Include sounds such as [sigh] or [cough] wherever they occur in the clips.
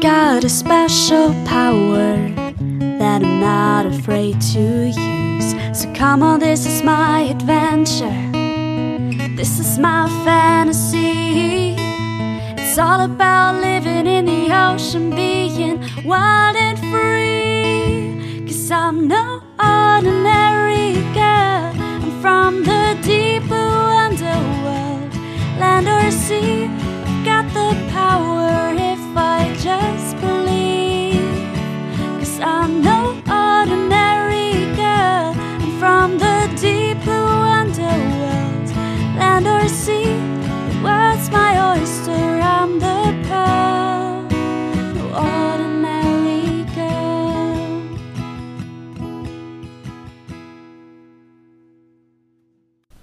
got a special power that I'm not afraid to use. So come on, this is my adventure. This is my fantasy. It's all about living in the ocean, being wild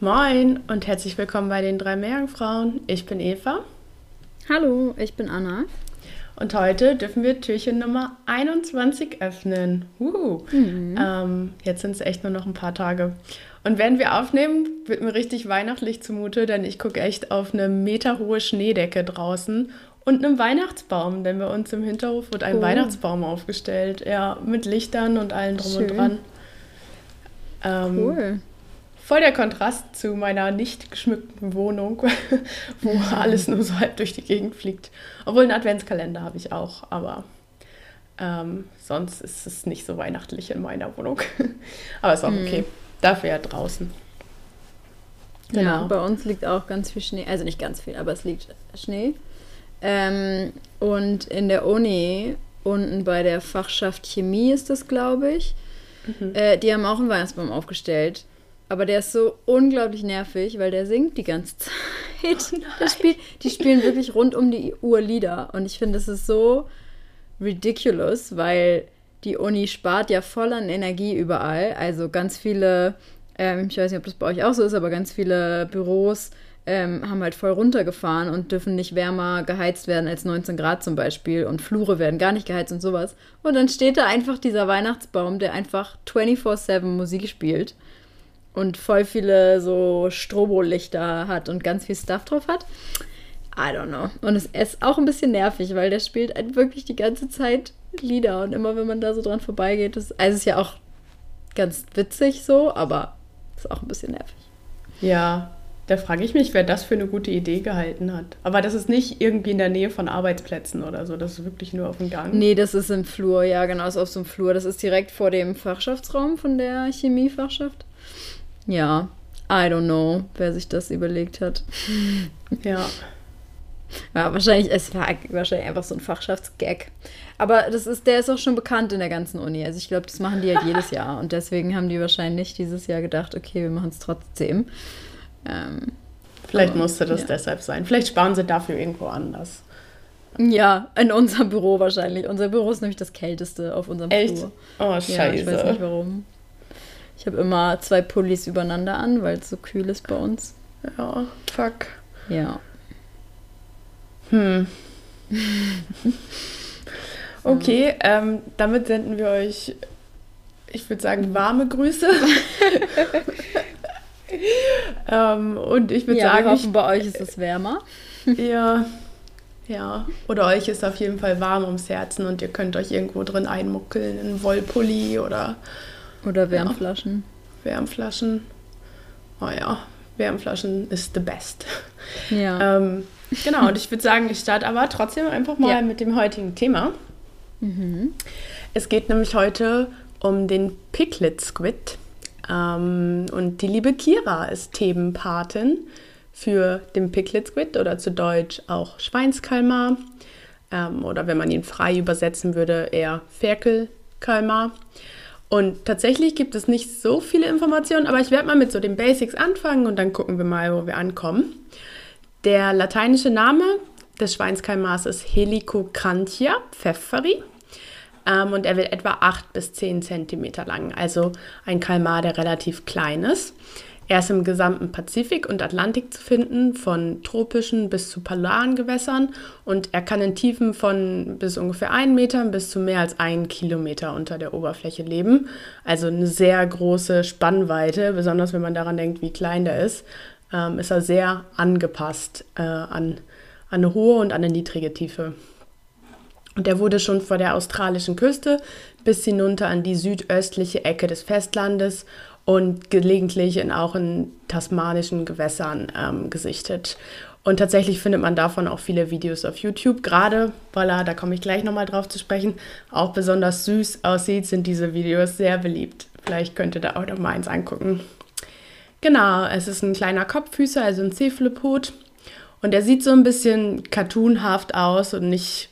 Moin und herzlich willkommen bei den drei Meerjungfrauen. Ich bin Eva Hallo, ich bin Anna. und heute dürfen wir Türchen Nummer 21 öffnen. Uhu. Ähm, jetzt sind es echt nur noch ein paar Tage. Und während wir aufnehmen, wird mir richtig weihnachtlich zumute, denn ich gucke echt auf eine meterhohe Schneedecke draußen und einen Weihnachtsbaum, denn bei uns im Hinterhof wird ein Cool. Weihnachtsbaum aufgestellt. Ja, mit Lichtern und allem drum und Schön. dran. Ähm, Cool. Voll der Kontrast zu meiner nicht geschmückten Wohnung, [laughs] wo alles nur so halb durch die Gegend fliegt. Obwohl einen Adventskalender habe ich auch, aber ähm, sonst ist es nicht so weihnachtlich in meiner Wohnung. [laughs] aber ist auch okay. Dafür ja draußen. Ja, Genau. bei uns liegt auch ganz viel Schnee. Also nicht ganz viel, aber es liegt Schnee. Ähm, und in der Uni, unten bei der Fachschaft Chemie ist das, glaube ich, äh, die haben auch einen Weihnachtsbaum aufgestellt. Aber der ist so unglaublich nervig, weil der singt die ganze [laughs] Zeit. der spielt, die spielen wirklich rund um die Uhr Lieder. Und ich finde, das ist so ridiculous, weil die Uni spart ja voll an Energie überall. Also ganz viele, ähm, ich weiß nicht, ob das bei euch auch so ist, aber ganz viele Büros ähm, haben halt voll runtergefahren und dürfen nicht wärmer geheizt werden als 19 Grad zum Beispiel. Und Flure werden gar nicht geheizt und sowas. Und dann steht da einfach dieser Weihnachtsbaum, der einfach 24-7 Musik spielt und voll viele so Strobolichter hat und ganz viel Stuff drauf hat. I don't know. Und es ist auch ein bisschen nervig, weil der spielt halt wirklich die ganze Zeit Lieder und immer wenn man da so dran vorbeigeht, ist, also es ist ja auch ganz witzig so, aber ist auch ein bisschen nervig. Ja, da frage ich mich, wer das für eine gute Idee gehalten hat. Aber das ist nicht irgendwie in der Nähe von Arbeitsplätzen oder so. Das ist wirklich nur auf dem Gang. Nee, das ist im Flur, ja, genau, ist auf so einem Flur. Das ist direkt vor dem Fachschaftsraum von der Chemiefachschaft. Ja, I don't know, wer sich das überlegt hat. Ja. Ja, wahrscheinlich, es war wahrscheinlich einfach so ein Fachschaftsgag. Aber das ist, der ist auch schon bekannt in der ganzen Uni. Also ich glaube, das machen die halt [laughs] jedes Jahr. Und deswegen haben die wahrscheinlich dieses Jahr gedacht, okay, wir machen es trotzdem. Ähm, Vielleicht Aber, musste das ja. deshalb sein. Vielleicht sparen sie dafür irgendwo anders. ja, in unserem Büro wahrscheinlich. Unser Büro ist nämlich das kälteste auf unserem Echt? Flur. Oh, Ja, ich weiß nicht scheiße. warum. Ich habe immer zwei Pullis übereinander an, weil es so kühl ist bei uns. Ja, fuck. Ja. Hm. [laughs] Okay, ähm, damit senden wir euch, ich würde sagen, warme Grüße. [laughs] ähm, und ich würde ja, sagen, wir ich, hoffen, bei euch ist es wärmer. [laughs] ja, ja, oder euch ist auf jeden Fall warm ums Herzen und ihr könnt euch irgendwo drin einmuckeln, in Wollpulli oder Oder Wärmflaschen. Wärmflaschen. Oh ja, Wärmflaschen ist the best. Ja. Ähm, genau, und ich würde sagen, ich starte aber trotzdem einfach mal Ja. mit dem heutigen Thema. Es geht nämlich heute um den Piglet Squid. Ähm, und die liebe Kira ist Themenpatin für den Piglet Squid oder zu Deutsch auch Schweinskalmar. Ähm, oder wenn man ihn frei übersetzen würde, eher Ferkelkalmar. Und tatsächlich gibt es nicht so viele Informationen, aber ich werde mal mit so den Basics anfangen und dann gucken wir mal, wo wir ankommen. Der lateinische Name des Schweinskalmars ist Helicocrantia pfefferi. Ähm, und er wird etwa 8 bis 10 Zentimeter lang, also ein Kalmar, der relativ klein ist. Er ist im gesamten Pazifik und Atlantik zu finden, von tropischen bis zu polaren Gewässern und er kann in Tiefen von bis ungefähr 1 Meter bis zu mehr als 1 Kilometer unter der Oberfläche leben. Also eine sehr große Spannweite, besonders wenn man daran denkt, wie klein der ist, ähm, ist er sehr angepasst äh, an, an eine hohe und an eine niedrige Tiefe. Und der wurde schon vor der australischen Küste bis hinunter an die südöstliche Ecke des Festlandes und gelegentlich in, auch in tasmanischen Gewässern ähm, gesichtet. Und tatsächlich findet man davon auch viele Videos auf YouTube. Gerade, weil da komme ich gleich nochmal drauf zu sprechen, auch besonders süß aussieht, sind diese Videos sehr beliebt. Vielleicht könnt ihr da auch noch mal eins angucken. Genau, es ist ein kleiner Kopffüßer, also ein Cephalopod. Und er sieht so ein bisschen cartoonhaft aus und nicht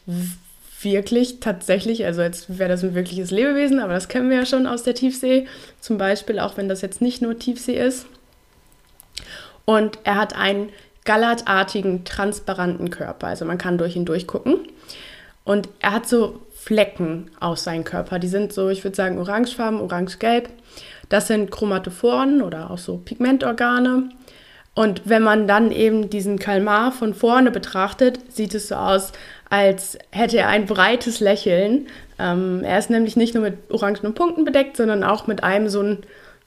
wirklich tatsächlich, also als wäre das ein wirkliches Lebewesen, aber das kennen wir ja schon aus der Tiefsee. Zum Beispiel, auch wenn das jetzt nicht nur Tiefsee ist. Und er hat einen gallertartigen, transparenten Körper. Also man kann durch ihn durchgucken. Und er hat so Flecken aus seinem Körper. Die sind so, ich würde sagen, orangefarben, orange-gelb. Das sind Chromatophoren oder auch so Pigmentorgane. Und wenn man dann eben diesen Kalmar von vorne betrachtet, sieht es so aus, als hätte er ein breites Lächeln. Ähm, er ist nämlich nicht nur mit orangenen Punkten bedeckt, sondern auch mit einem so ein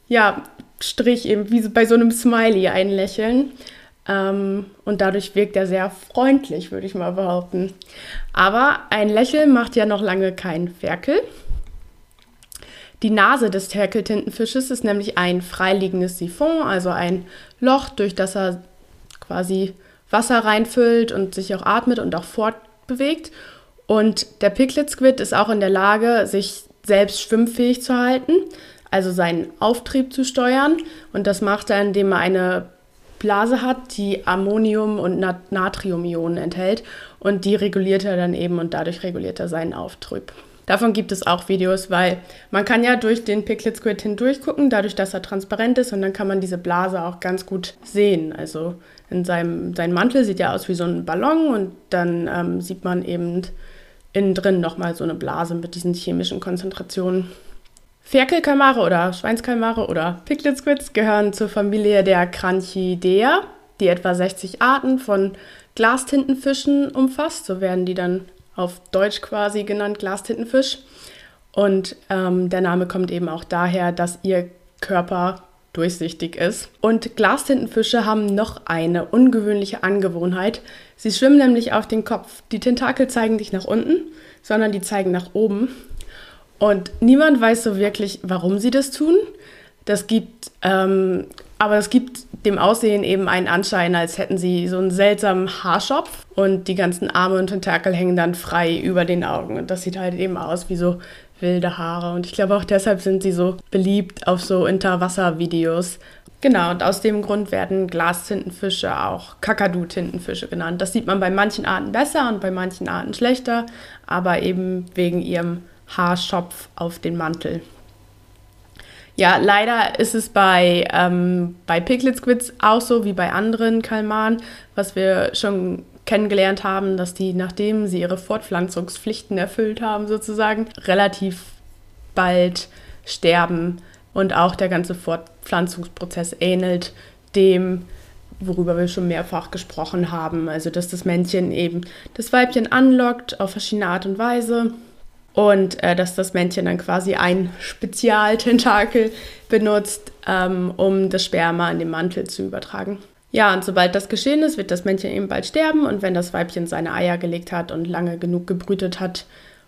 ja, Strich, eben wie bei so einem Smiley ein Lächeln. Ähm, und dadurch wirkt er sehr freundlich, würde ich mal behaupten. Aber ein Lächeln macht ja noch lange keinen Ferkel. Die Nase des Ferkeltintenfisches ist nämlich ein freiliegendes Siphon, also ein Loch, durch das er quasi Wasser reinfüllt und sich auch atmet und auch fortbewegt. Und der Piglet Squid ist auch in der Lage, sich selbst schwimmfähig zu halten, also seinen Auftrieb zu steuern. Und das macht er, indem er eine Blase hat, die Ammonium- und Natriumionen enthält und die reguliert er dann eben und dadurch reguliert er seinen Auftrieb. Davon gibt es auch Videos, weil man kann ja durch den Piglet Squid hindurch gucken, dadurch, dass er transparent ist und dann kann man diese Blase auch ganz gut sehen. Also in seinem sein Mantel sieht ja aus wie so ein Ballon und dann ähm, sieht man eben innen drin nochmal so eine Blase mit diesen chemischen Konzentrationen. Ferkelkalmare oder Schweinskalmare oder Piglet Squids gehören zur Familie der Cranchidea, die etwa 60 Arten von Glastintenfischen umfasst. So werden die dann auf Deutsch quasi genannt, Glastintenfisch. Und ähm, der Name kommt eben auch daher, dass ihr Körper durchsichtig ist. Und Glastintenfische haben noch eine ungewöhnliche Angewohnheit. Sie schwimmen nämlich auf den Kopf. Die Tentakel zeigen nicht nach unten, sondern die zeigen nach oben. Und niemand weiß so wirklich, warum sie das tun. Das gibt, ähm, aber es gibt dem Aussehen eben einen Anschein, als hätten sie so einen seltsamen Haarschopf und die ganzen Arme und Tentakel hängen dann frei über den Augen. Und das sieht halt eben aus wie so wilde Haare. Und ich glaube auch deshalb sind sie so beliebt auf so Unterwasservideos. Genau, und aus dem Grund werden Glastintenfische auch Kakadu-Tintenfische genannt. Das sieht man bei manchen Arten besser und bei manchen Arten schlechter, aber eben wegen ihrem Haarschopf auf den Mantel. Ja, leider ist es bei, ähm, bei Piglet Squids auch so wie bei anderen Kalmaren, was wir schon kennengelernt haben, dass die, nachdem sie ihre Fortpflanzungspflichten erfüllt haben, sozusagen, relativ bald sterben und auch der ganze Fortpflanzungsprozess ähnelt dem, worüber wir schon mehrfach gesprochen haben. Also, dass das Männchen eben das Weibchen anlockt auf verschiedene Art und Weise und äh, dass das Männchen dann quasi ein Spezialtentakel benutzt, ähm, um das Sperma in den Mantel zu übertragen. Ja, und sobald das geschehen ist, wird das Männchen eben bald sterben und wenn das Weibchen seine Eier gelegt hat und lange genug gebrütet hat,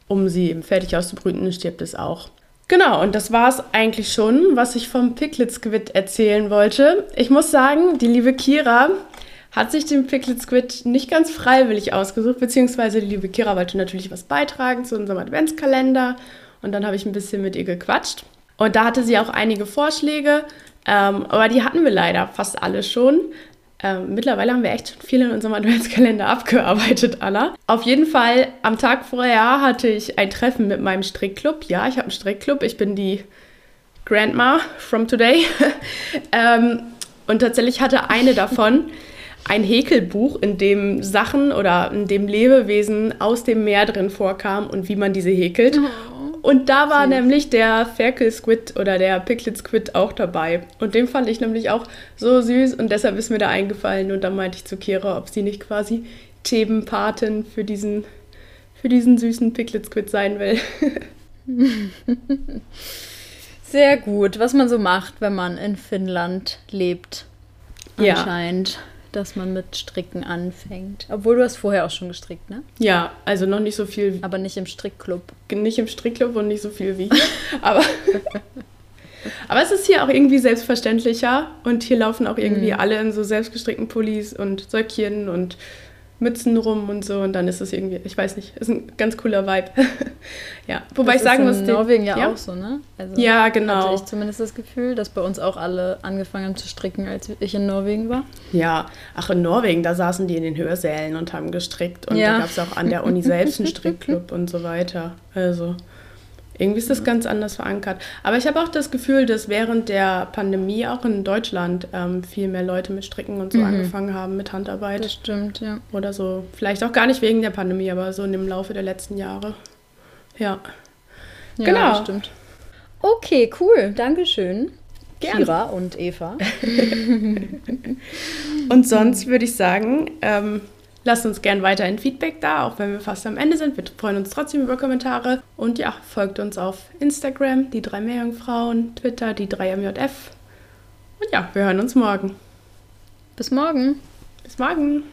um sie eben fertig auszubrüten, stirbt es auch. Genau, und das war es eigentlich schon, was ich vom Piglet Squid erzählen wollte. Ich muss sagen, die liebe Kira hat sich den Piglet Squid nicht ganz freiwillig ausgesucht, beziehungsweise die liebe Kira wollte natürlich was beitragen zu unserem Adventskalender und dann habe ich ein bisschen mit ihr gequatscht. Und da hatte sie auch einige Vorschläge, ähm, aber die hatten wir leider fast alle schon. Ähm, mittlerweile haben wir echt schon viel in unserem Adventskalender [laughs] abgearbeitet, Anna. Auf jeden Fall, am Tag vorher hatte ich ein Treffen mit meinem Strickclub. Ja, ich habe einen Strickclub. Ich bin die Grandma from today. [laughs] ähm, und tatsächlich hatte eine davon ein Häkelbuch, in dem Sachen oder in dem Lebewesen aus dem Meer drin vorkam und wie man diese häkelt. Oh. Und da war Süß. nämlich der Ferkel-Squid oder der Piglet-Squid auch dabei. Und den fand ich nämlich auch so süß und deshalb ist mir da eingefallen. Und dann meinte ich zu Kira, ob sie nicht quasi Themenpatin für diesen, für diesen süßen Piglet-Squid sein will. [laughs] Sehr gut, was man so macht, wenn man in Finnland lebt. Anscheinend. Ja. Dass man mit Stricken anfängt. Obwohl du hast vorher auch schon gestrickt, ne? Ja, also noch nicht so viel, Aber nicht im Strickclub. nicht im Strickclub und nicht so viel wie hier. [laughs] aber, aber es ist hier auch irgendwie selbstverständlicher und hier laufen auch irgendwie Mhm. alle in so selbstgestrickten Pullis und Söckchen und Mützen rum und so und dann ist es irgendwie, ich weiß nicht, ist ein ganz cooler Vibe. [laughs] ja, wobei das ich sagen ist muss, in Norwegen ja, ja? auch so, ne? Also Ja, genau. Hatte ich zumindest das Gefühl, dass bei uns auch alle angefangen haben zu stricken, als ich in Norwegen war. Ja, ach in Norwegen, da saßen die in den Hörsälen und haben gestrickt und Ja. da gab es auch an der Uni selbst einen [laughs] Strickclub und so weiter. Also irgendwie ist das ganz anders verankert. Aber ich habe auch das Gefühl, dass während der Pandemie auch in Deutschland ähm, viel mehr Leute mit Stricken und so Mhm. angefangen haben mit Handarbeit Das stimmt, ja. oder so. Vielleicht auch gar nicht wegen der Pandemie, aber so in dem Laufe der letzten Jahre. Ja. Ja, Genau. das stimmt. Okay, cool. Dankeschön. Gern. Kira und Eva. [laughs] [laughs] Und sonst würde ich sagen, ähm, lasst uns gern weiterhin Feedback da, auch wenn wir fast am Ende sind. Wir freuen uns trotzdem über Kommentare. Und ja, folgt uns auf Instagram, die drei Meerjungfrauen, Twitter, die 3MJF. Und ja, wir hören uns morgen. Bis morgen. Bis morgen.